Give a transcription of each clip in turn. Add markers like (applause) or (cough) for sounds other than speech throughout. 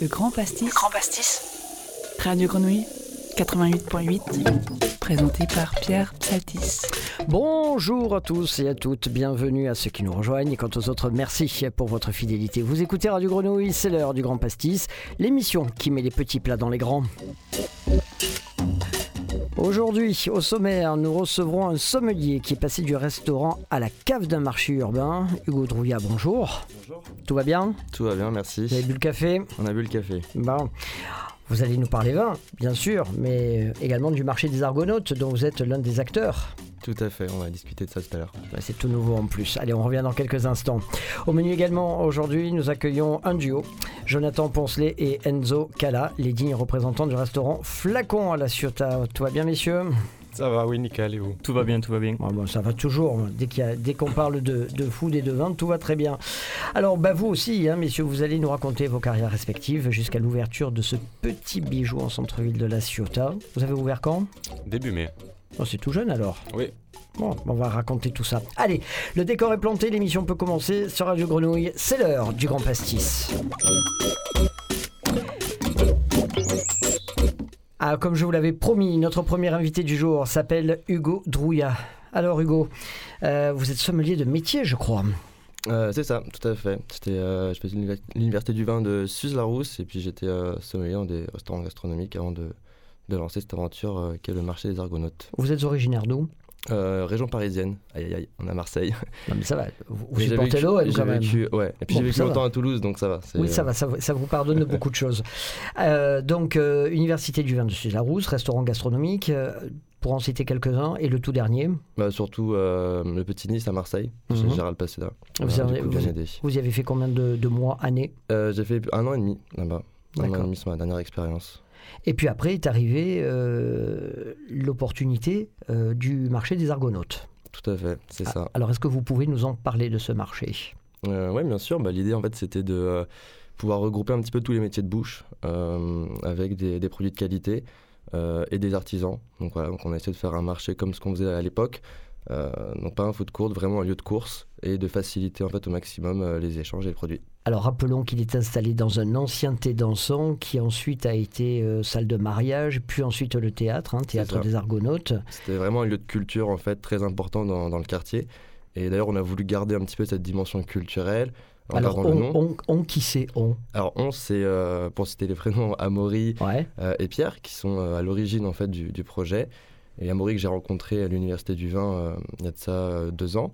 Le Grand Pastis. Grand Pastis. Radio Grenouille 88.8. Présenté par Pierre Psaltis. Bonjour à tous et à toutes, bienvenue à ceux qui nous rejoignent et quant aux autres, merci pour votre fidélité. Vous écoutez Radio Grenouille, c'est l'heure du Grand Pastis, l'émission qui met les petits plats dans les grands. Aujourd'hui, au sommaire, nous recevrons un sommelier qui est passé du restaurant à la cave d'un marché urbain. Hugo Drouillat, bonjour. Bonjour. Tout va bien Tout va bien, merci. Vous avez bu le café On a bu le café. Bon. Vous allez nous parler vin, bien sûr, mais également du marché des Argonautes, dont vous êtes l'un des acteurs. Tout à fait, on va discuter de ça tout à l'heure. C'est tout nouveau en plus. Allez, on revient dans quelques instants. Au menu également, aujourd'hui, nous accueillons un duo. Jonathan Poncelet et Enzo Cala, les dignes représentants du restaurant Flacon à la Ciotat. Tout va bien, messieurs? Ça va, oui, nickel, et vous? Tout va bien, tout va bien. Bon, bon, ça va toujours. Dès qu'il y a- dès qu'on parle de, de food et de vin, tout va très bien. Alors, bah, vous aussi, hein, messieurs, vous allez nous raconter vos carrières respectives jusqu'à l'ouverture de ce petit bijou en centre-ville de la Ciotat. Vous avez ouvert quand? Début mai. Oh, C'est tout jeune alors. Oui. Bon, on va raconter tout ça. Allez, le décor est planté, l'émission peut commencer sur Radio Grenouille. C'est l'heure du grand pastis. Ah, comme je vous l'avais promis, notre premier invité du jour s'appelle Hugo Drouillat. Alors Hugo, euh, vous êtes sommelier de métier, je crois. Euh, c'est ça, tout à fait. C'était, euh, je faisais l'univer- l'université du vin de Suze-la-Rousse et puis j'étais euh, sommelier dans des restaurants gastronomiques avant de, de lancer cette aventure qui est le marché des Argonautes. Vous êtes originaire d'où? Euh, région parisienne, aïe aïe aïe, on est à Marseille. Non mais ça va, vous, vous supportez l'OM quand même. vécu- ouais. Et puis Bon, j'ai vécu va. longtemps à Toulouse, donc ça va. Oui, ça va, ça, vous- ça vous pardonne (laughs) beaucoup de choses. Euh, donc, euh, Université du vin de Suze-la-Rousse, restaurant gastronomique, pour en citer quelques-uns, et le tout dernier, bah, surtout le Petit Nice à Marseille, chez Mhm. Gérald Passeda. Vous Voilà, avez- coup, vous- y avez fait combien de, de mois, années? J'ai fait un an et demi là-bas. Un an et demi, c'est ma dernière expérience. Et puis après est arrivée euh, l'opportunité euh, du marché des Argonautes. Tout à fait, c'est Ah, ça. Alors, est-ce que vous pouvez nous en parler de ce marché? Euh, oui, bien sûr. Bah, L'idée, en fait, c'était de euh, pouvoir regrouper un petit peu tous les métiers de bouche avec des, des produits de qualité et des artisans. Donc voilà, donc on a essayé de faire un marché comme ce qu'on faisait à l'époque. Donc pas un food court, vraiment un lieu de course et de faciliter en fait au maximum euh, les échanges et les produits. Alors, rappelons qu'il est installé dans un ancien thé dansant qui ensuite a été euh, salle de mariage, puis ensuite le théâtre, hein, théâtre des Argonautes. C'était vraiment un lieu de culture en fait très important dans, dans le quartier. Et d'ailleurs, on a voulu garder un petit peu cette dimension culturelle. en Alors, gardant le nom. on, qui c'est on? Alors on, c'est euh, pour citer les prénoms Amaury, Ouais. euh, et Pierre qui sont à l'origine en fait du, du projet. Et Amaury que j'ai rencontré à l'université du vin il y a de ça deux ans.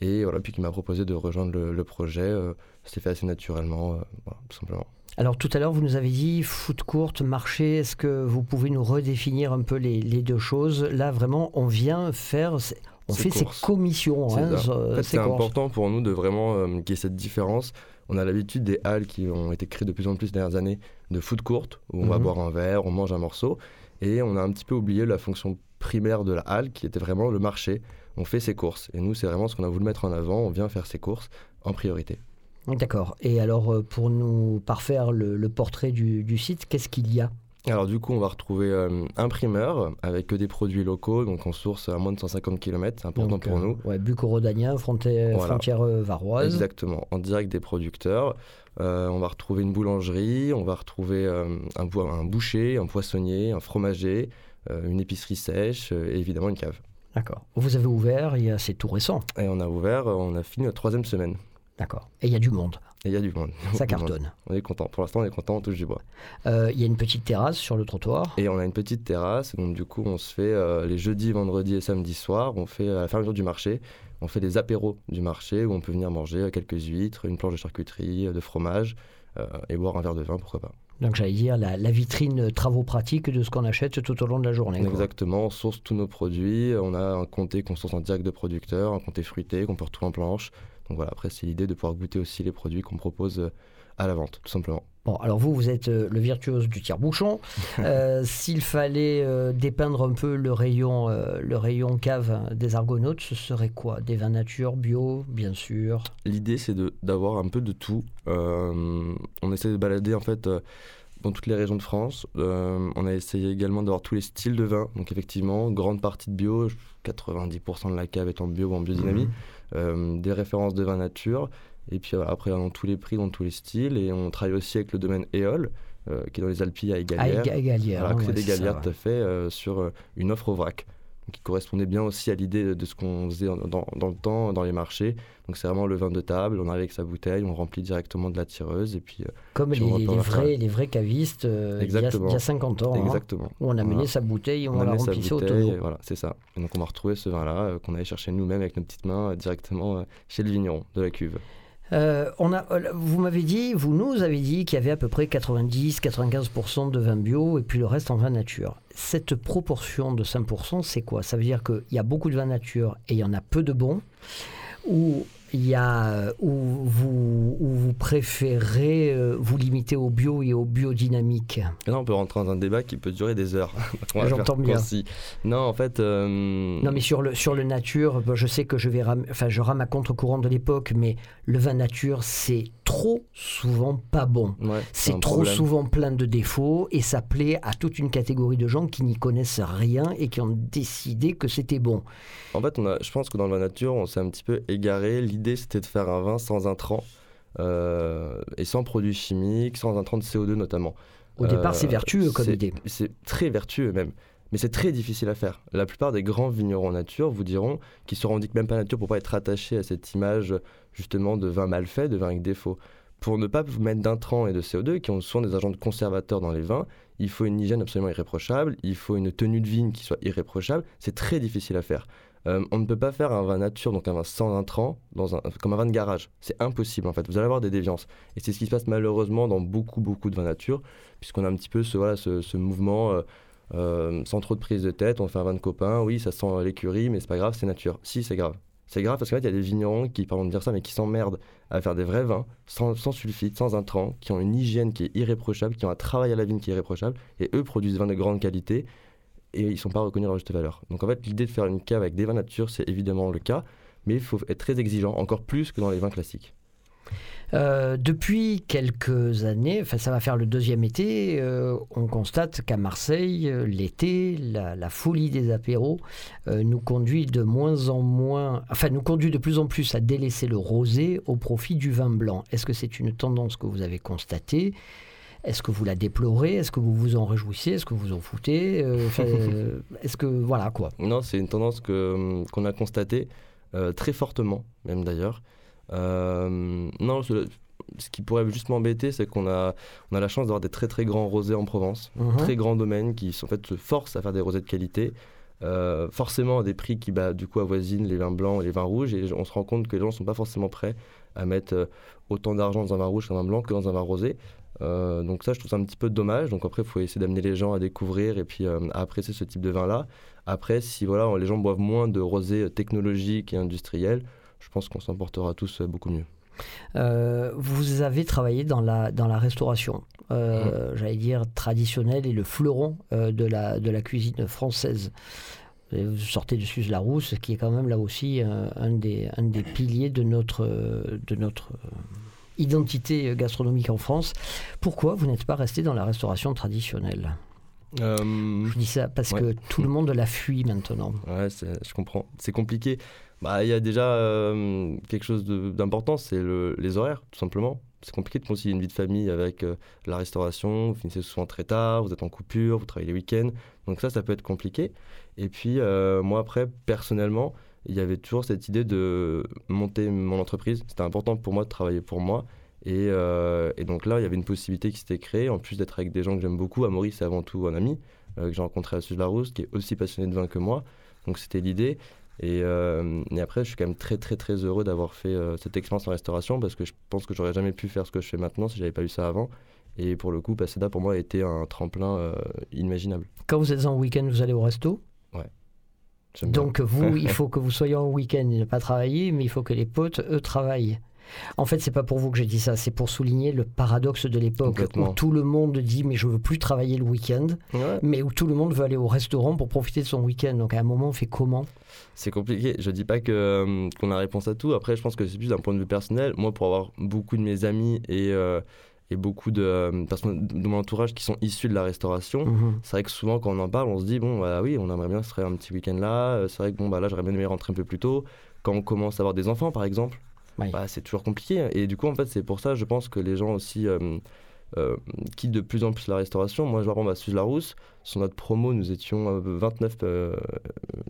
Et voilà, puis qui m'a proposé de rejoindre le, le projet. euh, C'était fait assez naturellement, euh, voilà, tout simplement. Alors tout à l'heure, vous nous avez dit foot courte, marché. Est-ce que vous pouvez nous redéfinir un peu les, les deux choses? Là, vraiment, on vient faire, on Ces fait courses. ces commissions. C'est hein, ça. ce- En fait, ces c'est courses. important pour nous de vraiment euh, qu'il y ait cette différence. On a l'habitude des halles qui ont été créées de plus en plus ces dernières années de foot courte, où on va Mhm. boire un verre, on mange un morceau. Et on a un petit peu oublié la fonction primaire de la halle qui était vraiment le marché. On fait ses courses. Et nous, c'est vraiment ce qu'on a voulu mettre en avant. On vient faire ses courses en priorité. D'accord. Et alors, euh, pour nous parfaire le, le portrait du, du site, qu'est-ce qu'il y a? Alors du coup, on va retrouver euh, un primeur avec que des produits locaux, donc on source à moins de 150 km, c'est important Donc, pour euh, nous. Ouais, Bucco-Rodanien, frontière, Voilà. frontière varoise. Exactement, en direct des producteurs. Euh, on va retrouver une boulangerie, on va retrouver un, un boucher, un poissonnier, un fromager, une épicerie sèche et évidemment une cave. D'accord. Vous avez ouvert, c'est tout récent. Et on a ouvert, on a fini notre troisième semaine. D'accord. Et il y a du monde. Et il y a du monde. Ça monde. cartonne. On est content. Pour l'instant, on est content, on touche du bois. Euh, Il y a une petite terrasse sur le trottoir. Et on a une petite terrasse, donc du coup on se fait euh, les jeudis, vendredis et samedis soirs, on fait à la fermeture du marché, on fait des apéros du marché où on peut venir manger euh, quelques huîtres, une planche de charcuterie, de fromage euh, et boire un verre de vin, pourquoi pas. Donc j'allais dire la, vitrine travaux pratiques de ce qu'on achète tout au long de la journée. Exactement, on source tous nos produits, on a un comté qu'on source en direct de producteur, un comté fruité qu'on peut retrouver en planche. Donc voilà, après c'est l'idée de pouvoir goûter aussi les produits qu'on propose euh, à la vente, tout simplement. Bon, alors vous, vous êtes euh, le virtuose du tire-bouchon. (laughs) Euh, S'il fallait euh, dépeindre un peu le rayon, euh, le rayon cave des Argonautes, ce serait quoi? Des vins nature, bio, bien sûr? L'idée, c'est d'avoir un peu de tout. Euh, on essaie de balader en fait euh, dans toutes les régions de France. Euh, on a essayé également d'avoir tous les styles de vin. Donc effectivement, grande partie de bio, 90% de la cave est en bio ou en biodynamie. Euh, des références de vin nature Et puis voilà, après, dans tous les prix, dans tous les styles. Et on travaille aussi avec le domaine EOL, euh, qui est dans les Alpilles à À Égalière. Éga- Égalière. Voilà, hein, ouais, des ça, Galières ouais. tout à fait euh, sur euh, une offre au vrac. Qui correspondait bien aussi à l'idée de ce qu'on faisait dans, dans- dans le temps, dans les marchés. Donc c'est vraiment le vin de table, on arrive avec sa bouteille, on remplit directement de la tireuse et puis euh, Comme Puis les, vrais, les vrais cavistes euh, il y a- il y, Exactement. a 50 ans. hein, exactement. où on a mené Voilà. sa bouteille on, On la amenait sa remplissait au tonneau. voilà, c'est ça. Et donc on va retrouver ce vin-là qu'on allait chercher nous-mêmes avec nos petites mains directement chez le vigneron de la cuve. Euh, on a, euh, vous m'avez dit, vous nous avez dit qu'il y avait à peu près 90-95% de vin bio et puis le reste en vin nature. Cette proportion de 5%, c'est quoi? Ça veut dire qu'il y a beaucoup de vin nature et il y en a peu de bons Ou il y a euh, où vous, où vous préférez euh, vous limiter au bio et au biodynamique là on peut rentrer dans un débat qui peut durer des heures. (laughs) J'entends bien. concis. Non, en fait... euh, Non, mais sur le, sur le nature, je sais que je vais ram- enfin, je rame à contre-courant de l'époque, mais le vin nature, c'est trop souvent pas bon. ouais, C'est trop problème. souvent plein de défauts et ça plaît à toute une catégorie de gens qui n'y connaissent rien et qui ont décidé que c'était bon. En fait, on a, je pense que dans vin nature, on s'est un petit peu égaré. L'idée, c'était de faire un vin sans intrants euh, et sans produits chimiques, sans intrants de CO2 notamment. Au départ, Euh, c'est vertueux comme idée. C'est très vertueux même. Mais c'est très difficile à faire. La plupart des grands vignerons nature vous diront qu'ils se revendiquent même pas nature pour pas être attachés à cette image justement de vin mal fait, de vin avec défaut. Pour ne pas vous mettre d'intrants et de CO2 qui ont des agents de conservateurs dans les vins, il faut une hygiène absolument irréprochable, il faut une tenue de vigne qui soit irréprochable. C'est très difficile à faire. Euh, on ne peut pas faire un vin nature, donc un vin sans intrants, dans un, comme un vin de garage. C'est impossible en fait. Vous allez avoir des déviances. Et c'est ce qui se passe malheureusement dans beaucoup, beaucoup de vins nature, puisqu'on a un petit peu ce, voilà, ce mouvement euh, euh, sans trop de prise de tête. On fait un vin de copain, oui, ça sent l'écurie, mais c'est pas grave, c'est nature. Si, c'est grave. C'est grave parce qu'en fait, il y a des vignerons qui, pardon de dire ça, mais qui s'emmerdent à faire des vrais vins, sans, sulfite, sans intrants, qui ont une hygiène qui est irréprochable, qui ont un travail à la vigne qui est irréprochable, et eux produisent des vins de grande qualité, et ils sont pas reconnus à leur juste valeur. Donc en fait, l'idée de faire une cave avec des vins nature, c'est évidemment le cas, mais il faut être très exigeant, encore plus que dans les vins classiques. Euh, depuis quelques années, enfin ça va faire le deuxième été, euh, on constate qu'à Marseille, euh, l'été, la, la folie des apéros euh, nous conduit de moins en moins, enfin nous conduit de plus en plus à délaisser le rosé au profit du vin blanc. Est-ce que c'est une tendance que vous avez constatée? Est-ce que vous la déplorez? Est-ce que vous vous en réjouissez? Est-ce que vous en foutez? (laughs) Est-ce que voilà quoi. Non, c'est une tendance que, hum, qu'on a constatée très fortement, même d'ailleurs. Euh, non, ce, ce qui pourrait juste m'embêter, c'est qu'on a, on a la chance d'avoir des très très grands rosés en Provence, Mhm. très grands domaines qui en fait, se forcent à faire des rosés de qualité. euh, forcément à des prix qui bah, du coup avoisinent les vins blancs et les vins rouges. Et on se rend compte que les gens ne sont pas forcément prêts à mettre euh, autant d'argent dans un vin rouge qu'un vin blanc que dans un vin rosé. Euh, donc ça je trouve ça un petit peu dommage. Donc après il faut essayer d'amener les gens à découvrir et puis à apprécier ce type de vin là après si voilà les gens boivent moins de rosé technologique et industriel je pense qu'on s'en portera tous euh, beaucoup mieux Euh, vous avez travaillé dans la, dans la restauration, euh, j'allais dire traditionnelle et le fleuron euh, de, la, de la cuisine française. Vous sortez de Suze Larousse, qui est quand même là aussi un, des, un des piliers de notre, de notre identité gastronomique en France. Pourquoi vous n'êtes pas resté dans la restauration traditionnelle? Je dis ça parce Ouais. que tout le monde la fuit maintenant. Ouais, je comprends. C'est compliqué. Bah, il y a déjà euh, quelque chose d'important, c'est le- les horaires, tout simplement. C'est compliqué de concilier une vie de famille avec euh, la restauration. Vous finissez souvent très tard, vous êtes en coupure, vous travaillez les week-ends. Donc ça, ça peut être compliqué. Et puis, euh, moi, après, personnellement, il y avait toujours cette idée de monter mon entreprise. C'était important pour moi de travailler pour moi. Et, euh, et donc là, il y avait une possibilité qui s'était créée, en plus d'être avec des gens que j'aime beaucoup. Amaury, c'est avant tout un ami euh, que j'ai rencontré à Suze Larousse, qui est aussi passionné de vin que moi. Donc c'était l'idée. Et, euh, et après, je suis quand même très très très heureux d'avoir fait cette expérience en restauration parce que je pense que j'aurais jamais pu faire ce que je fais maintenant si j'avais pas eu ça avant. Et pour le coup, Paseda pour moi a été un tremplin inimaginable. Quand vous êtes en week-end, vous allez au resto? Bien. Donc vous, il (laughs) faut que vous soyez en week-end et ne pas travailler, mais il faut que les potes, eux, travaillent. En fait, c'est pas pour vous que j'ai dit ça, c'est pour souligner le paradoxe de l'époque où tout le monde dit mais je veux plus travailler le week-end, Ouais, mais où tout le monde veut aller au restaurant pour profiter de son week-end. Donc à un moment, on fait comment? C'est compliqué. Je dis pas que euh, qu'on a réponse à tout. Après, je pense que c'est plus d'un point de vue personnel. Moi, pour avoir beaucoup de mes amis et, euh, et beaucoup de euh, personnes de mon entourage qui sont issus de la restauration, Mhm. c'est vrai que souvent quand on en parle, on se dit bon bah oui, on aimerait bien se faire un petit week-end là. C'est vrai que bon bah là j'aurais bien aimé rentrer un peu plus tôt. Quand on commence à avoir des enfants par exemple, Bah, c'est toujours compliqué. Et du coup, en fait, c'est pour ça, je pense que les gens aussi euh, euh, quittent de plus en plus la restauration. Moi, je vois, à Suze-Larousse, sur notre promo, nous étions euh, 29 euh,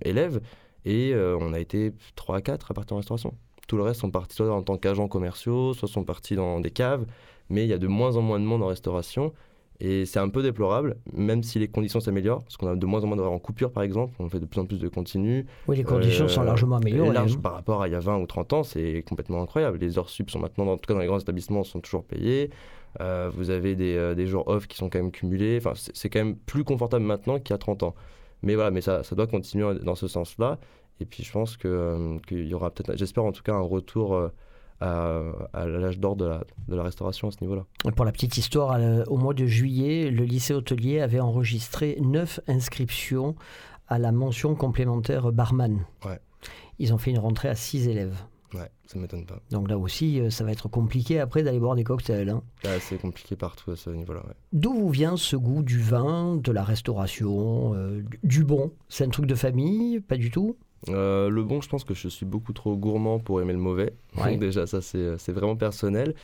élèves et on a été 3 à 4 à partir en restauration. Tout le reste sont partis soit en tant qu'agents commerciaux, soit sont partis dans des caves, mais il y a de moins en moins de monde en restauration. Et c'est un peu déplorable, même si les conditions s'améliorent, parce qu'on a de moins en moins d'horaires en coupure par exemple, on fait de plus en plus de continu, Oui, les conditions euh, sont largement améliorées. large hein. par rapport à il y a 20 ou 30 ans, c'est complètement incroyable. Les heures sup sont maintenant, en tout cas dans les grands établissements, sont toujours payées. Euh, vous avez des, euh, des jours off qui sont quand même cumulés. Enfin, c'est quand même plus confortable maintenant qu'il y a 30 ans. Mais voilà, mais ça, ça doit continuer dans ce sens-là. Et puis je pense que, euh, qu'il y aura peut-être, j'espère en tout cas, un retour euh, à, à l'âge d'or de la, de la restauration à ce niveau-là. Pour la petite histoire, à- au mois de juillet, le lycée hôtelier avait enregistré 9 inscriptions à la mention complémentaire barman. Ouais. Ils ont fait une rentrée à 6 élèves. Ouais, ça m'étonne pas. Donc là aussi, euh, ça va être compliqué après d'aller boire des cocktails. hein. Là, c'est compliqué partout à ce niveau-là. ouais. D'où vous vient ce goût du vin, de la restauration, euh, du bon? C'est un truc de famille? Pas du tout? Euh, le bon, je pense que je suis beaucoup trop gourmand pour aimer le mauvais. (laughs) Ouais. Donc déjà, ça, c'est c'est vraiment personnel.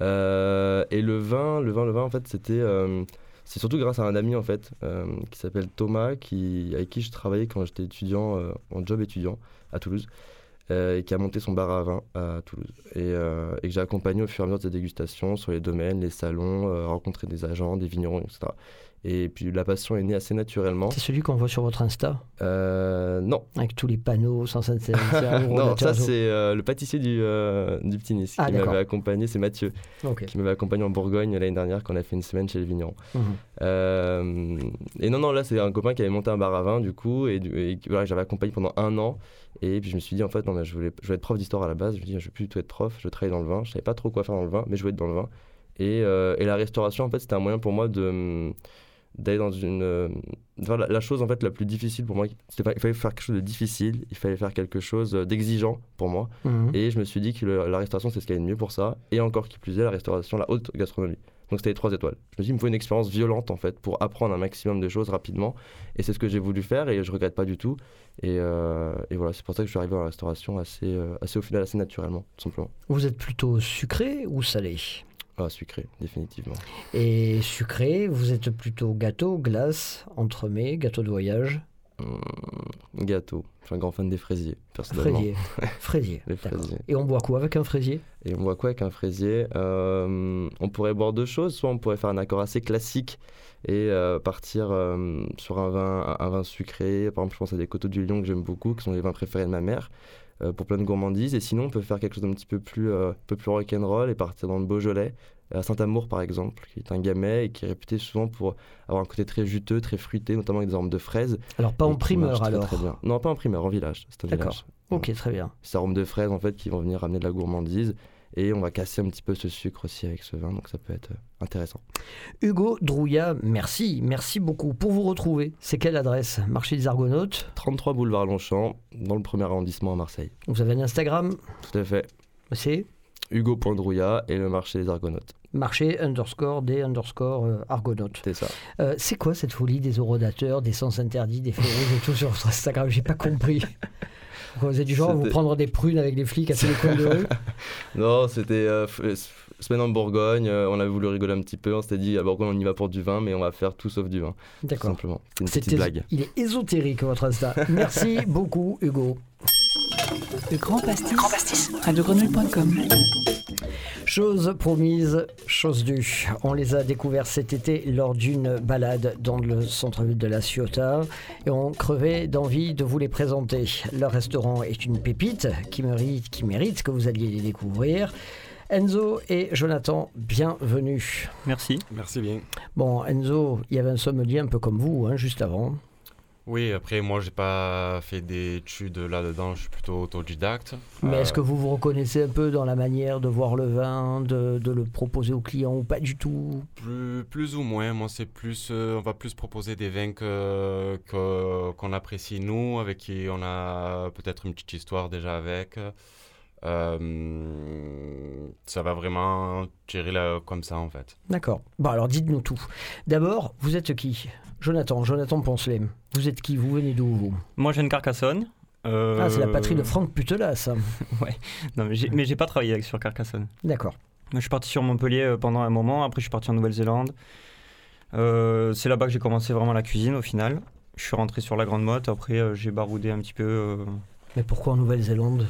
Euh, et le vin, le vin, le vin, en fait, c'était... euh, c'est surtout grâce à un ami, en fait, euh, qui s'appelle Thomas, qui, avec qui je travaillais quand j'étais étudiant, euh, en job étudiant, à Toulouse, euh, et qui a monté son bar à vin à Toulouse. Et, euh, et que j'ai accompagné au fur et à mesure de ses dégustations sur les domaines, les salons, euh, rencontrer des agents, des vignerons, etc. Et puis la passion est née assez naturellement. C'est celui qu'on voit sur votre Insta, Euh, non, avec tous les panneaux sans (laughs) non, ça c'est euh, le pâtissier du, euh, du Petit Nice Ah, qui m'avait accompagné, c'est Mathieu, qui m'avait accompagné en Bourgogne l'année dernière quand on a fait une semaine chez les vignerons. Mhm. Euh, et non, non, là c'est un copain qui avait monté un bar à vin du coup, et, et voilà, j'avais accompagné pendant un an. Et puis je me suis dit, en fait, non, mais je, voulais, je voulais être prof d'histoire à la base. Je me dis, je veux plus du tout être prof, je veux travailler dans le vin. Je savais pas trop quoi faire dans le vin, mais je voulais être dans le vin. Et, et la restauration, en fait, c'était un moyen pour moi de d'aller dans une euh, enfin, la, la chose en fait la plus difficile pour moi c'était pas- il fallait faire quelque chose de difficile il fallait faire quelque chose d'exigeant pour moi Mhm. et je me suis dit que le- la restauration, c'est ce qu'il y a de mieux pour ça. Et encore qui plus est, la restauration, la haute gastronomie. Donc c'était les trois étoiles. Je me suis dit, il me faut une expérience violente en fait pour apprendre un maximum de choses rapidement. Et c'est ce que j'ai voulu faire et je regrette pas du tout. Et, euh, et voilà, c'est pour ça que je suis arrivé à la restauration assez, euh, assez au final, assez naturellement, tout simplement. Vous êtes plutôt sucré ou salé? Ah, sucré, définitivement. Et sucré, vous êtes plutôt gâteau, glace, entremets, gâteau de voyage, Hum, gâteau. Je suis un grand fan des fraisiers, personnellement. fraisier. (laughs) fraisier. Les d'accord. fraisiers. Et on boit quoi avec un fraisier? Et on boit quoi avec un fraisier? Euh, On pourrait boire deux choses. Soit on pourrait faire un accord assez classique et euh, partir euh, sur un vin, un vin sucré. Par exemple, je pense à des coteaux du Lion que j'aime beaucoup, qui sont les vins préférés de ma mère, pour plein de gourmandises. Et sinon, on peut faire quelque chose d'un petit peu plus, euh, peu plus rock'n'roll et partir dans le Beaujolais. À Saint-Amour, par exemple, qui est un gamay et qui est réputé souvent pour avoir un côté très juteux, très fruité, notamment avec des arômes de fraises. Alors pas en primeur très, alors très bien. Non, pas en primeur, en village. C'est un D'accord. village. Ok, très bien. ces arômes de fraises en fait qui vont venir amener de la gourmandise et on va casser un petit peu ce sucre aussi avec ce vin donc ça peut être euh, intéressant. Hugo Drouillat, merci, merci beaucoup. Pour vous retrouver, c'est quelle adresse? Marché des Argonautes 33 boulevard Longchamp dans le premier arrondissement à Marseille. Vous avez un Instagram? Tout à fait. C'est? Hugo.drouillat et le marché des Argonautes. marché underscore des underscore euh, Argonautes. C'est ça. Euh, c'est quoi cette folie des orodateurs, des sens interdits, des feux rouges et tout sur votre Instagram? J'ai pas compris. (laughs) Vous êtes du genre à vous prendre des prunes avec les flics à tous les coins de rue (laughs) Non, c'était euh, s- semaine en Bourgogne, euh, on avait voulu rigoler un petit peu, on s'était dit à Bourgogne on y va pour du vin mais on va faire tout sauf du vin. D'accord. simplement. C'est une petite blague. Il est ésotérique votre Insta. Merci beaucoup Hugo. Le Grand Pastis, radiogrenouille.com. Chose promise, chose due. On les a découverts cet été lors d'une balade dans le centre-ville de La Ciotat et on crevait d'envie de vous les présenter. Leur restaurant est une pépite qui mérite, qui mérite que vous alliez les découvrir. Enzo et Jonathan, bienvenue. Merci. Merci bien. Bon, Enzo, il y avait un sommelier un peu comme vous, hein, juste avant. Oui, après, moi, j'ai pas fait d'études là-dedans, je suis plutôt autodidacte. Mais Euh, est-ce que vous vous reconnaissez un peu dans la manière de voir le vin, de, de le proposer aux clients ou pas du tout? Plus, plus ou moins, moi, c'est plus. euh, on va plus proposer des vins que- que- qu'on apprécie, nous, avec qui on a peut-être une petite histoire déjà avec. Euh, ça va vraiment tirer là, comme ça, en fait. D'accord. Bon, alors dites-nous tout. D'abord, vous êtes qui? Jonathan, Jonathan Poncelet. Vous êtes qui? Vous venez d'où vous? Moi, je viens de Carcassonne. Euh, Ah, c'est la patrie de Franck Putela, ça. (laughs) Non, mais j'ai, pas travaillé avec, sur Carcassonne. D'accord. Je suis parti sur Montpellier euh, pendant un moment. Après, je suis parti en Nouvelle-Zélande. Euh, c'est là-bas que j'ai commencé vraiment la cuisine au final. Je suis rentré sur la Grande Motte. Après, euh, j'ai baroudé un petit peu. euh, Mais pourquoi en Nouvelle-Zélande?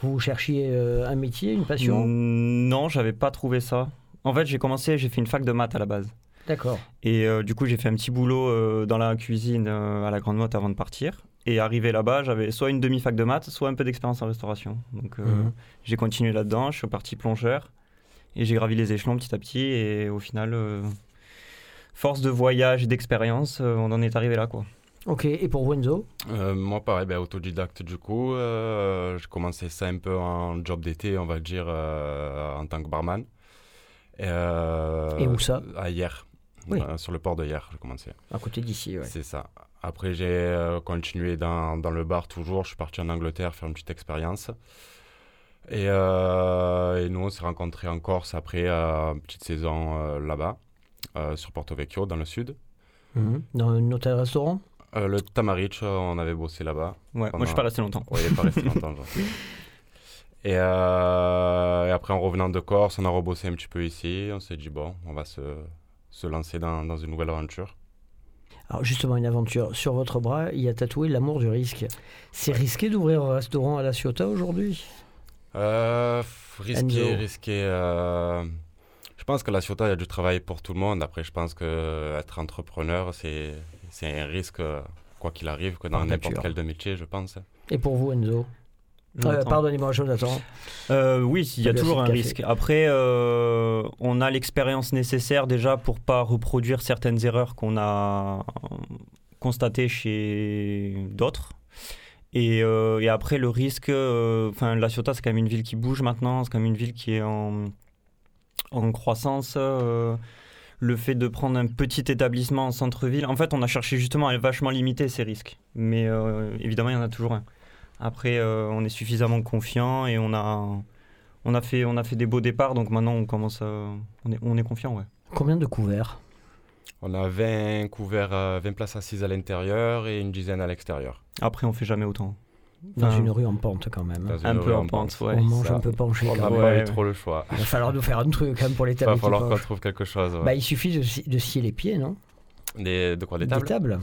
Vous cherchiez un métier, une passion? Non, j'avais pas trouvé ça. En fait, j'ai commencé, j'ai fait une fac de maths à la base. D'accord. Et euh, du coup, j'ai fait un petit boulot euh, dans la cuisine euh, à la Grande Motte avant de partir. Et arrivé là-bas, j'avais soit une demi-fac de maths, soit un peu d'expérience en restauration. Donc, euh, Mhm. j'ai continué là-dedans. Je suis parti plongeur. Et j'ai gravi les échelons petit à petit. Et au final, euh, force de voyage et d'expérience, euh, on en est arrivé là, quoi. Ok, et pour Wenzo? Euh, moi, pareil, ben, autodidacte du coup. Euh, j'ai commencé ça un peu en job d'été, on va dire, euh, en tant que barman. Et, euh, Et où ça? À Hier. Oui. Euh, sur le port de Hier, j'ai commencé. À côté d'ici, ouais. C'est ça. Après, j'ai euh, continué dans, dans le bar toujours. Je suis parti en Angleterre faire une petite expérience. Et, euh, et nous, on s'est rencontrés en Corse après euh, une petite saison euh, là-bas, euh, sur Porto Vecchio, dans le sud. Mhm. Dans un hôtel-restaurant Euh, le Tamarich, euh, on avait bossé là-bas. Ouais, moi, je suis pas resté longtemps. Oui, il n'est pas resté longtemps. genre. (laughs) Et, euh, et après, en revenant de Corse, on a rebossé un petit peu ici. On s'est dit, bon, on va se, se lancer dans, dans une nouvelle aventure. Alors justement, une aventure. Sur votre bras, il y a tatoué l'amour du risque. C'est risqué d'ouvrir un restaurant à la Ciotat aujourd'hui? Euh, risqué, risqué. euh, je pense que la Ciotat, il y a du travail pour tout le monde. Après, je pense que être entrepreneur, c'est un risque, quoi qu'il arrive, que dans n'importe quel de métier, je pense. Et pour vous, Enzo? Euh. Pardonnez-moi, Jonathan. Euh, oui, il y a toujours un Café. risque. Après, euh, on a l'expérience nécessaire déjà pour pas reproduire certaines erreurs qu'on a constatées chez d'autres. Et, euh, et après, le risque, euh, enfin, La Ciotat, c'est quand même une ville qui bouge maintenant, c'est quand même une ville qui est en, en croissance. le fait de prendre un petit établissement en centre-ville, en fait, on a cherché justement à vachement limiter ces risques. Mais euh, évidemment, il y en a toujours un. Après, euh, on est suffisamment confiant et on a, on a fait, on a fait des beaux départs, donc maintenant on commence à, on est, on est confiant, ouais. Combien de couverts? On a 20 couverts, euh, 20 places assises à l'intérieur et une dizaine à l'extérieur. Après, on fait jamais autant. Dans Enfin, une rue en pente quand même. Dans Un peu en pente, ouais. On mange ça. un peu penché On n'a pas Ouais. eu trop le choix. Il va falloir nous faire un truc quand même pour les (laughs) Il tables va qui falloir qu'on trouve quelque chose. ouais. Bah, il suffit de, sci- de scier les pieds, non? Des- de quoi Des Des tables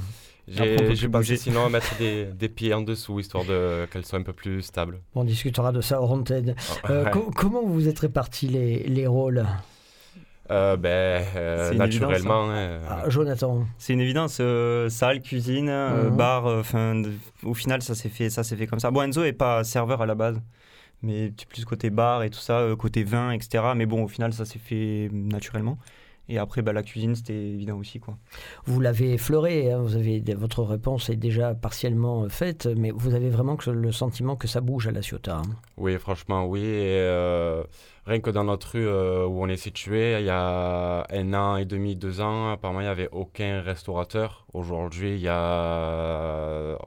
J'ai bouger. sinon à (laughs) mettre des, des pieds en dessous, histoire de- qu'elles soient un peu plus stables. On discutera de ça hors antenne. Euh, Ouais. co- comment vous vous êtes répartis les, les rôles? Euh, ben, euh, évidence, naturellement. hein. Ah, Jonathan C'est une évidence. euh, salle, cuisine, euh, Mhm. bar. euh, Enfin, au final, ça s'est fait, ça s'est fait comme ça. Bon, Enzo est pas serveur à la base, mais plus côté bar et tout ça, euh, côté vin, etc. Mais bon, au final, ça s'est fait naturellement. Et après, bah, la cuisine, c'était évident aussi, quoi. Vous l'avez effleuré, hein, vous avez, votre réponse est déjà partiellement euh, faite, mais vous avez vraiment que le sentiment que ça bouge à la Ciotat. hein? Oui, franchement, oui. Et, euh, rien que dans notre rue euh, où on est situé, il y a un an et demi, deux ans, apparemment, il n'y avait aucun restaurateur. Aujourd'hui, il y a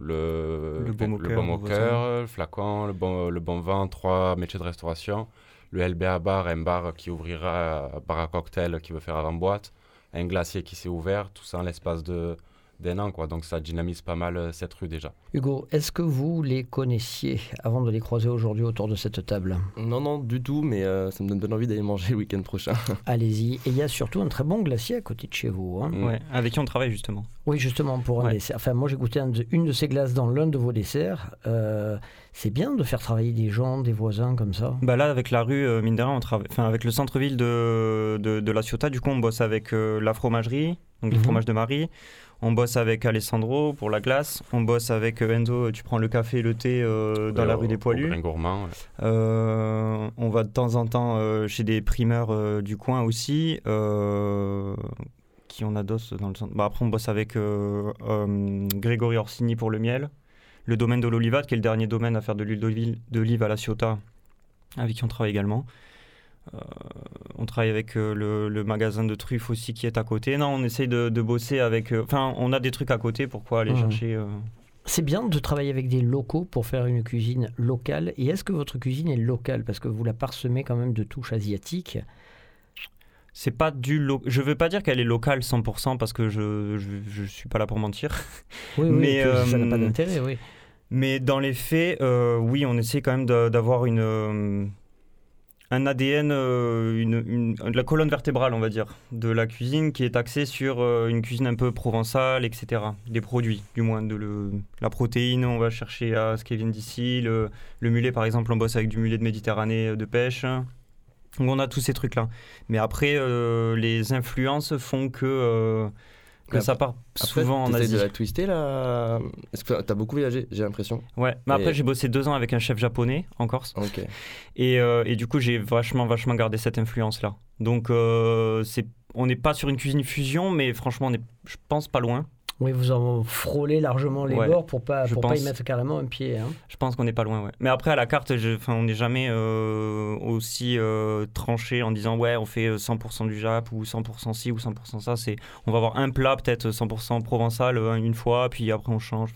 le, Le au le au Cœur, le flacon, le bon, le bon vin, trois métiers de restauration. Le LBA Bar, un bar qui ouvrira, bar à cocktail qui veut faire avant-boîte. Un glacier qui s'est ouvert, tout ça en l'espace de d'un an, quoi. Donc ça dynamise pas mal euh, cette rue déjà. Hugo, est-ce que vous les connaissiez avant de les croiser aujourd'hui autour de cette table? Non, non, du tout, mais euh, ça me donne bien envie d'aller manger le week-end prochain. (laughs) Allez-y. Et il y a surtout un très bon glacier à côté de chez vous. hein. Mm. Ouais, avec qui on travaille justement. Oui, justement, pour un Ouais. dessert. Enfin, moi, j'ai goûté un de- une de ces glaces dans l'un de vos desserts. Euh, c'est bien de faire travailler des gens, des voisins comme ça. Bah là, avec la rue, euh, mine de rien, on travaille. Enfin, avec le centre-ville de, de, de la Ciotat, du coup, on bosse avec euh, la fromagerie, donc les Mhm. fromages de Marie. On bosse avec Alessandro pour la glace. On bosse avec euh, Enzo, tu prends le café et le thé euh, dans Ouais, la rue des Poilus. Gourmand, ouais. Euh, on va de temps en temps euh, chez des primeurs euh, du coin aussi. euh, qui on a d'autres dans le centre. Bah, après, on bosse avec euh, euh, Grégory Orsini pour le miel. Le domaine de l'Olivade, qui est le dernier domaine à faire de l'huile d'olive- d'olive à la Ciotat, avec qui on travaille également. Euh, on travaille avec euh, le, le magasin de truffes aussi qui est à côté. Non, on essaye de, de bosser avec. euh, Enfin, on a des trucs à côté. Pourquoi aller Mhm. chercher euh, C'est bien de travailler avec des locaux pour faire une cuisine locale. Et est-ce que votre cuisine est locale? Parce que vous la parsemez quand même de touches asiatiques. C'est pas du. lo- Je veux pas dire qu'elle est locale 100% parce que je, je, je suis pas là pour mentir. (laughs) Oui, oui, Mais, ça n'a pas d'intérêt, oui. Mais dans les faits, euh, oui, on essaie quand même d'avoir une, euh, un ADN, euh, une, la colonne vertébrale, on va dire, de la cuisine qui est axée sur euh, une cuisine un peu provençale, etc. Des produits, du moins. De la protéine, on va chercher à ce qui vient d'ici. Le, le mulet, par exemple, on bosse avec du mulet de Méditerranée euh, de pêche. Donc on a tous ces trucs-là. Mais après, les influences font que, que ça part Après, souvent en t'essayes Asie. de la twister là Est-ce que t'as beaucoup voyagé, j'ai l'impression? Ouais, mais après j'ai bossé deux ans avec un chef japonais en Corse Ok. et, euh, et du coup j'ai vachement vachement gardé cette influence là. Donc euh, c'est on n'est pas sur une cuisine fusion, mais franchement on est, je pense pas loin. Oui, vous en frôlez largement les Ouais, bords pour pas, pour pas y mettre carrément un pied. hein. Je pense qu'on n'est pas loin, ouais. Mais après à la carte, je- on n'est jamais euh, aussi euh, tranché en disant ouais on fait euh, 100% du Jap ou 100% ci ou 100% ça. C'est on va avoir un plat peut-être 100% provençal euh, une fois, puis après on change.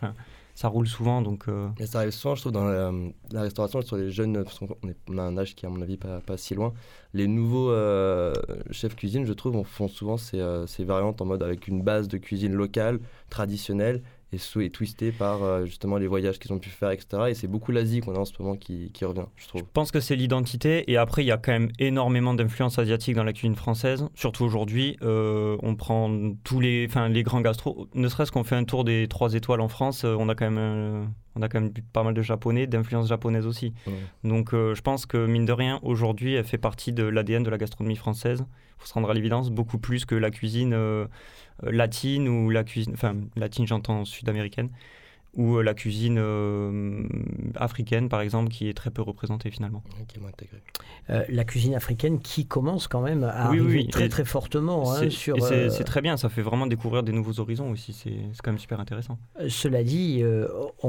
Ça roule souvent donc. euh, ça arrive souvent, je trouve, dans la, la restauration, sur les jeunes, parce qu'on est- on a un âge qui à mon avis, pas, pas si loin. Les nouveaux euh, chefs cuisine, je trouve, on font souvent ces, euh, ces variantes en mode avec une base de cuisine locale, traditionnelle, et, twistée par euh, justement les voyages qu'ils ont pu faire, etc. Et c'est beaucoup l'Asie qu'on a en ce moment qui, revient, je trouve. Je pense que c'est l'identité. Et après, il y a quand même énormément d'influences asiatiques dans la cuisine française. Surtout aujourd'hui, euh, on prend tous les, les grands gastro. Ne serait-ce qu'on fait un tour des trois étoiles en France, euh, on a quand même, euh, on a quand même pas mal de japonais, d'influence japonaise aussi. Ouais. Donc, euh, je pense que mine de rien, aujourd'hui, elle fait partie de l'ADN de la gastronomie française. Il faut se rendre à l'évidence, beaucoup plus que la cuisine euh, euh, latine ou la cuisine, enfin, latine, j'entends sud-américaine ou euh, la cuisine euh, africaine, par exemple, qui est très peu représentée finalement. Ok, moi, intégré. Euh, la cuisine africaine qui commence quand même à Oui, arriver oui. très très fortement hein, C'est- sur. c'est euh, c'est très bien, ça fait vraiment découvrir des nouveaux horizons aussi, c'est c'est quand même super intéressant. Euh, Cela dit, euh, on,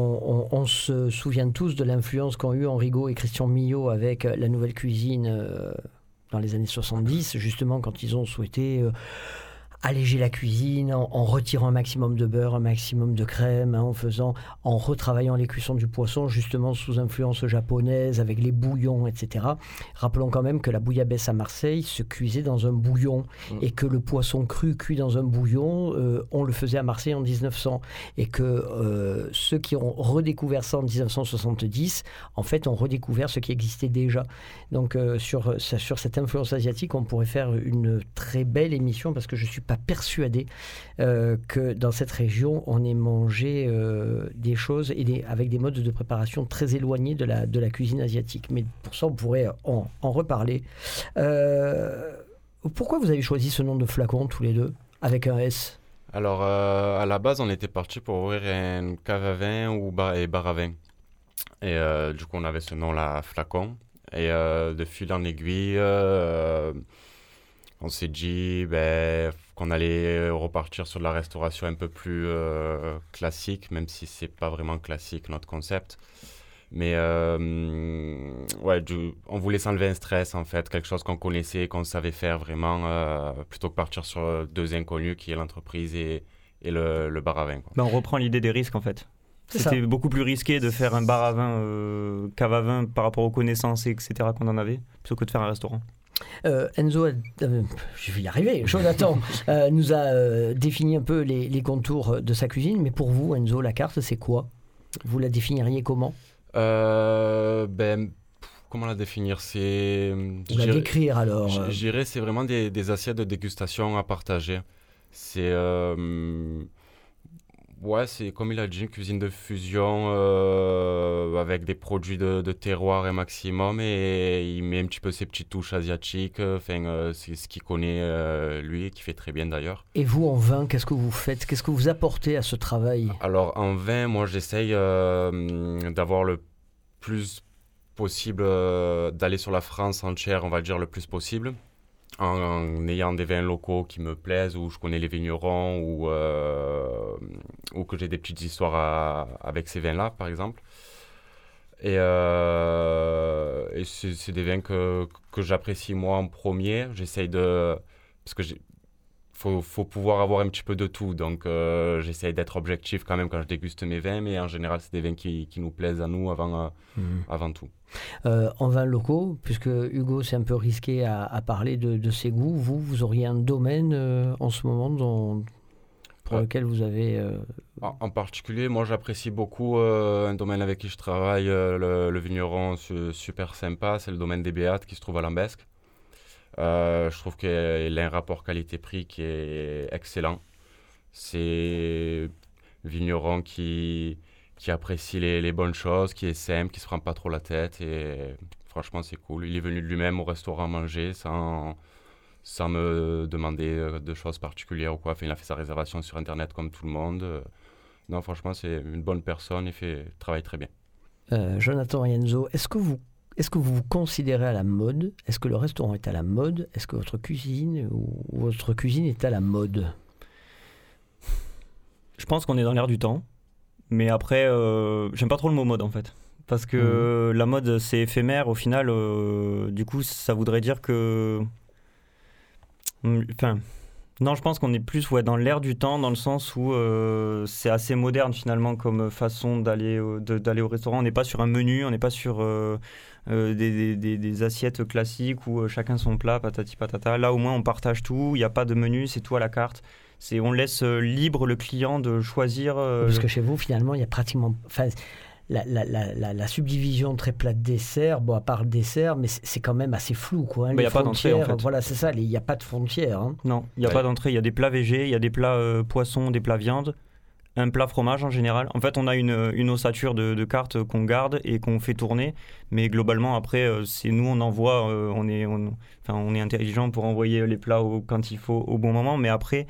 on- on se souvient tous de l'influence qu'ont eu Henrigot et Christian Millot avec la nouvelle cuisine euh, dans les années 70, justement quand ils ont souhaité euh, alléger la cuisine en, en retirant un maximum de beurre, un maximum de crème, hein, en faisant, en retravaillant les cuissons du poisson justement sous influence japonaise avec les bouillons, etc. Rappelons quand même que la bouillabaisse à Marseille se cuisait dans un bouillon Mm. et que le poisson cru cuit dans un bouillon, euh, on le faisait à Marseille en 1900 et que euh, ceux qui ont redécouvert ça en 1970, en fait, ont redécouvert ce qui existait déjà. Donc, euh, sur, sur cette influence asiatique, on pourrait faire une très belle émission parce que je suis pas persuadé euh, que dans cette région, on ait mangé euh, des choses et avec des modes de préparation très éloignés de la, de la cuisine asiatique. Mais pour ça, on pourrait en, en reparler. Euh, pourquoi vous avez choisi ce nom de flacon tous les deux avec un S? Alors, à la base, on était parti pour ouvrir une cave à vin ou bar, et bar à vin. Et du coup, on avait ce nom-là, Flacon. Et de fil en aiguille, on s'est dit ben, qu'on allait repartir sur de la restauration un peu plus euh, classique, même si c'est pas vraiment classique notre concept. Mais euh, ouais, du- on voulait s'enlever un stress en fait, quelque chose qu'on connaissait, qu'on savait faire vraiment, euh, plutôt que partir sur deux inconnus qui est l'entreprise et, et le, le bar à vin. quoi. Ben, on reprend l'idée des risques en fait. C'était beaucoup plus risqué de faire un bar à vin, euh, cave à vin par rapport aux connaissances, etc. qu'on en avait, plutôt que de faire un restaurant. Euh, Enzo, a- euh, je vais y arriver, Jonathan (laughs) euh, nous a euh, défini un peu les, les contours de sa cuisine, mais pour vous, Enzo, la carte, c'est quoi? Vous la définiriez comment? Euh, ben, comment la définir? C'est. Ou je la dirais- décrire alors euh, dirais c'est vraiment des, des assiettes de dégustation à partager. C'est euh, ouais, c'est comme il a dit, une cuisine de fusion euh, avec des produits de, de terroir un maximum et il met un petit peu ses petites touches asiatiques. Enfin, euh, c'est ce qu'il connaît euh, lui, qui fait très bien d'ailleurs. Et vous, en vin, qu'est-ce que vous faites? Qu'est-ce que vous apportez à ce travail? Alors en vin, moi j'essaye euh, d'avoir le plus possible, euh, d'aller sur la France entière, on va dire le plus possible, en, ayant des vins locaux qui me plaisent, où je connais les vignerons, ou, euh, ou que j'ai des petites histoires à- avec ces vins-là, par exemple. Et, euh, et c'est des vins que, que j'apprécie moi en premier. J'essaye de... Parce que faut, faut pouvoir avoir un petit peu de tout. Donc, euh, j'essaye d'être objectif quand même quand je déguste mes vins, mais en général, c'est des vins qui, qui nous plaisent à nous avant, euh, avant tout. Euh, En vin locaux, puisque Hugo c'est un peu risqué à, à parler de, de ses goûts, vous, vous auriez un domaine en ce moment dont- pour lequel vous avez En, en particulier, moi j'apprécie beaucoup un domaine avec qui je travaille, le, le vigneron su- super sympa, c'est le domaine des Béates qui se trouve à Lambesque. Euh, je trouve qu'il a un rapport qualité-prix qui est excellent. C'est vigneron qui, qui apprécie les, bonnes choses, qui est simple, qui se prend pas trop la tête et franchement c'est cool. Il est venu de lui-même au restaurant manger sans, sans me demander euh, de choses particulières ou quoi. Enfin, il a fait sa réservation sur internet comme tout le monde. Non, franchement, c'est une bonne personne, il fait travaille très bien. Euh, Jonathan et Enzo, est-ce que vous est-ce que vous vous considérez à la mode? Est-ce que le restaurant est à la mode? Est-ce que votre cuisine ou votre cuisine est à la mode? Je pense qu'on est dans l'air du temps. Mais après, euh, j'aime pas trop le mot mode en fait. Parce que la mode, c'est éphémère. Au final, euh, du coup, ça voudrait dire que. Enfin. Non, je pense qu'on est plus ouais, dans l'air du temps, dans le sens où euh, c'est assez moderne finalement comme façon d'aller au, de- d'aller au restaurant. On n'est pas sur un menu, on n'est pas sur euh, des, des- des- des assiettes classiques où euh, chacun son plat, patati patata. Là, au moins, on partage tout. Il n'y a pas de menu, c'est tout à la carte. C'est on laisse euh, libre le client de choisir. euh, Parce que chez vous, finalement, il y a pratiquement. Enfin, la, la- la- la- la subdivision très plat dessert, bon, à part le dessert, mais c'est quand même assez flou, quoi. hein, Bah, les y a pas d'entrée, en frontières, fait. Voilà, c'est ça, il n'y a pas de frontières. hein. Non, il n'y a Ouais. pas d'entrée. Il y a des plats végés, il y a des plats euh, poissons, des plats viande, un plat fromage en général. En fait, on a une, une ossature de, cartes qu'on garde et qu'on fait tourner. Mais globalement, après, euh, c'est nous, on envoie, euh, on, est, enfin, on est intelligent pour envoyer les plats quand il faut, au bon moment. Mais après,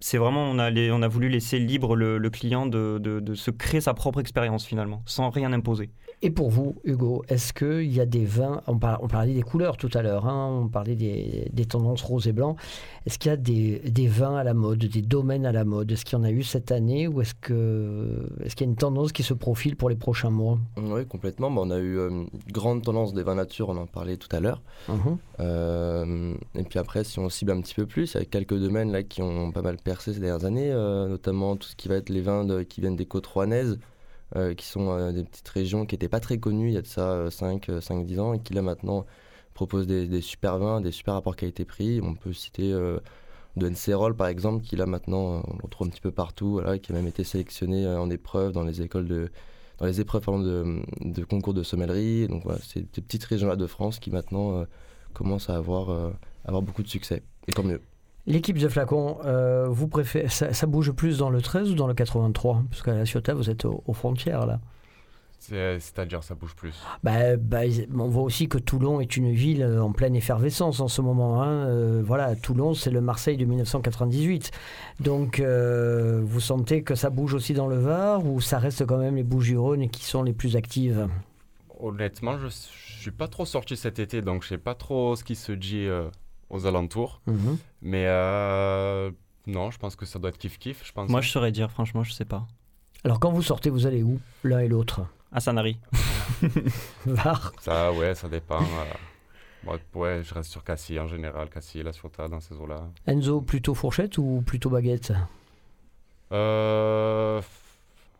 c'est vraiment, on a, on a voulu laisser libre le, client de- de se créer sa propre expérience finalement, sans rien imposer. Et pour vous, Hugo, est-ce qu'il y a des vins, on, par- on parlait des couleurs tout à l'heure, hein, on parlait des, des tendances rose et blanc, est-ce qu'il y a des, des vins à la mode, des domaines à la mode? Est-ce qu'il y en a eu cette année ou est-ce que est-ce qu'il y a une tendance qui se profile pour les prochains mois? Oui, complètement. Bah, on a eu euh, une grande tendance des vins nature, on en parlait tout à l'heure. Mhm. Euh, et puis après, si on cible un petit peu plus, il y a quelques domaines là qui ont pas mal percé ces dernières années, euh, notamment tout ce qui va être les vins de- qui viennent des côtes rouennaises, qui sont euh, des petites régions qui n'étaient pas très connues il y a de ça 5-10 ans et qui là maintenant proposent des, super vins, des super rapports qualité-prix. On peut citer euh, de Ncerol par exemple, qui là maintenant euh, on le retrouve un petit peu partout, voilà, qui a même été sélectionné euh, en épreuve dans les écoles de dans les épreuves pardon, de, concours de sommellerie. Donc voilà, c'est des petites régions là de France qui maintenant euh, commencent à avoir, euh, avoir beaucoup de succès. Et tant mieux. L'équipe de Flacon, euh, vous préférez, ça, ça bouge plus dans le 13 ou dans le 83 Parce qu'à la Ciotat, vous êtes au- aux frontières là. C'est- C'est-à-dire, ça bouge plus. Bah, bah, on voit aussi que Toulon est une ville en pleine effervescence en ce moment. hein. Euh, voilà, Toulon, c'est le Marseille de 1998. Donc, euh, vous sentez que ça bouge aussi dans le Var ou ça reste quand même les Bouches-du-Rhône qui sont les plus actives? Honnêtement, je, je suis pas trop sorti cet été, donc je sais pas trop ce qui se dit euh, aux alentours. Mhm. Mais euh, non, je pense que ça doit être kiff-kiff, je pense. Moi, je saurais dire, franchement, je sais pas. Alors, quand vous sortez, vous allez où L'un et l'autre? À Sanary. (laughs) Var Ça, ouais, ça dépend. euh. Moi, ouais, je reste sur Cassis en général, Cassis, La Ciotat, dans ces eaux-là. Enzo, plutôt fourchette ou plutôt baguette? Euh,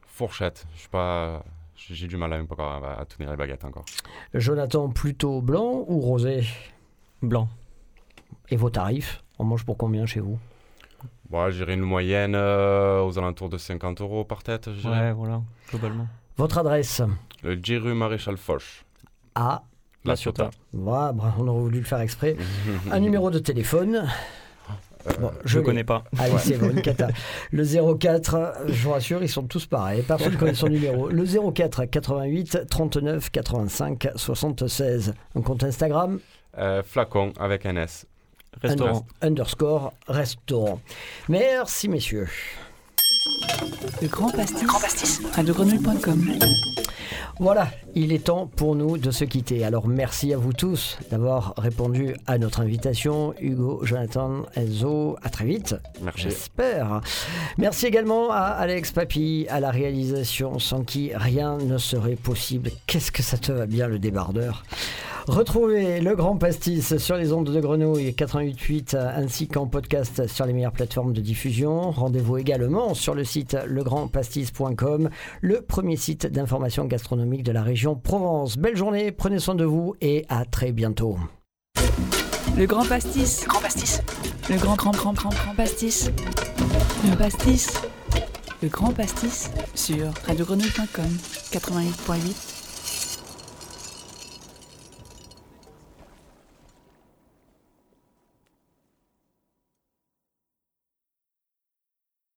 fourchette, je suis pas... J'ai du mal à, à, à tenir les baguettes encore. Jonathan, plutôt blanc ou rosé? Blanc. Et vos tarifs On mange pour combien chez vous? Bon, j'irai une moyenne euh, aux alentours de 50 euros par tête, je dirais. Ouais, voilà, globalement. Votre adresse? Le 10 rue Maréchal Foch. Ah, La Ciotat. voilà, bra- on aurait voulu le faire exprès. (laughs) Un numéro de téléphone. Bon, Je ne connais pas. (laughs) Allez, c'est bon, cata. Le 04, je vous rassure, ils sont tous pareils. Personne ne connaît son numéro. Le 04 88 39 85 76. Un compte Instagram, Euh, flacon avec un S. Restaurant. underscore restaurant. Merci, messieurs. Le Grand Pastis. radiogrenouille.com. Voilà, il est temps pour nous de se quitter. Alors merci à vous tous d'avoir répondu à notre invitation. Hugo, Jonathan, Enzo, à très vite. Merci. J'espère. Merci également à Alex Papy à la réalisation, sans qui rien ne serait possible. Qu'est-ce que ça te va bien le débardeur? Retrouvez le Grand Pastis sur les ondes de Grenouille 88.8 ainsi qu'en podcast sur les meilleures plateformes de diffusion. Rendez-vous également sur le site legrandpastis.com, le premier site d'information gastronomique de la région Provence. Belle journée, prenez soin de vous et à très bientôt. Le Grand Pastis. Le Grand Pastis. Le grand, grand, grand, grand, grand pastis. Le pastis. Le Grand Pastis sur radiogrenouille.com 88.8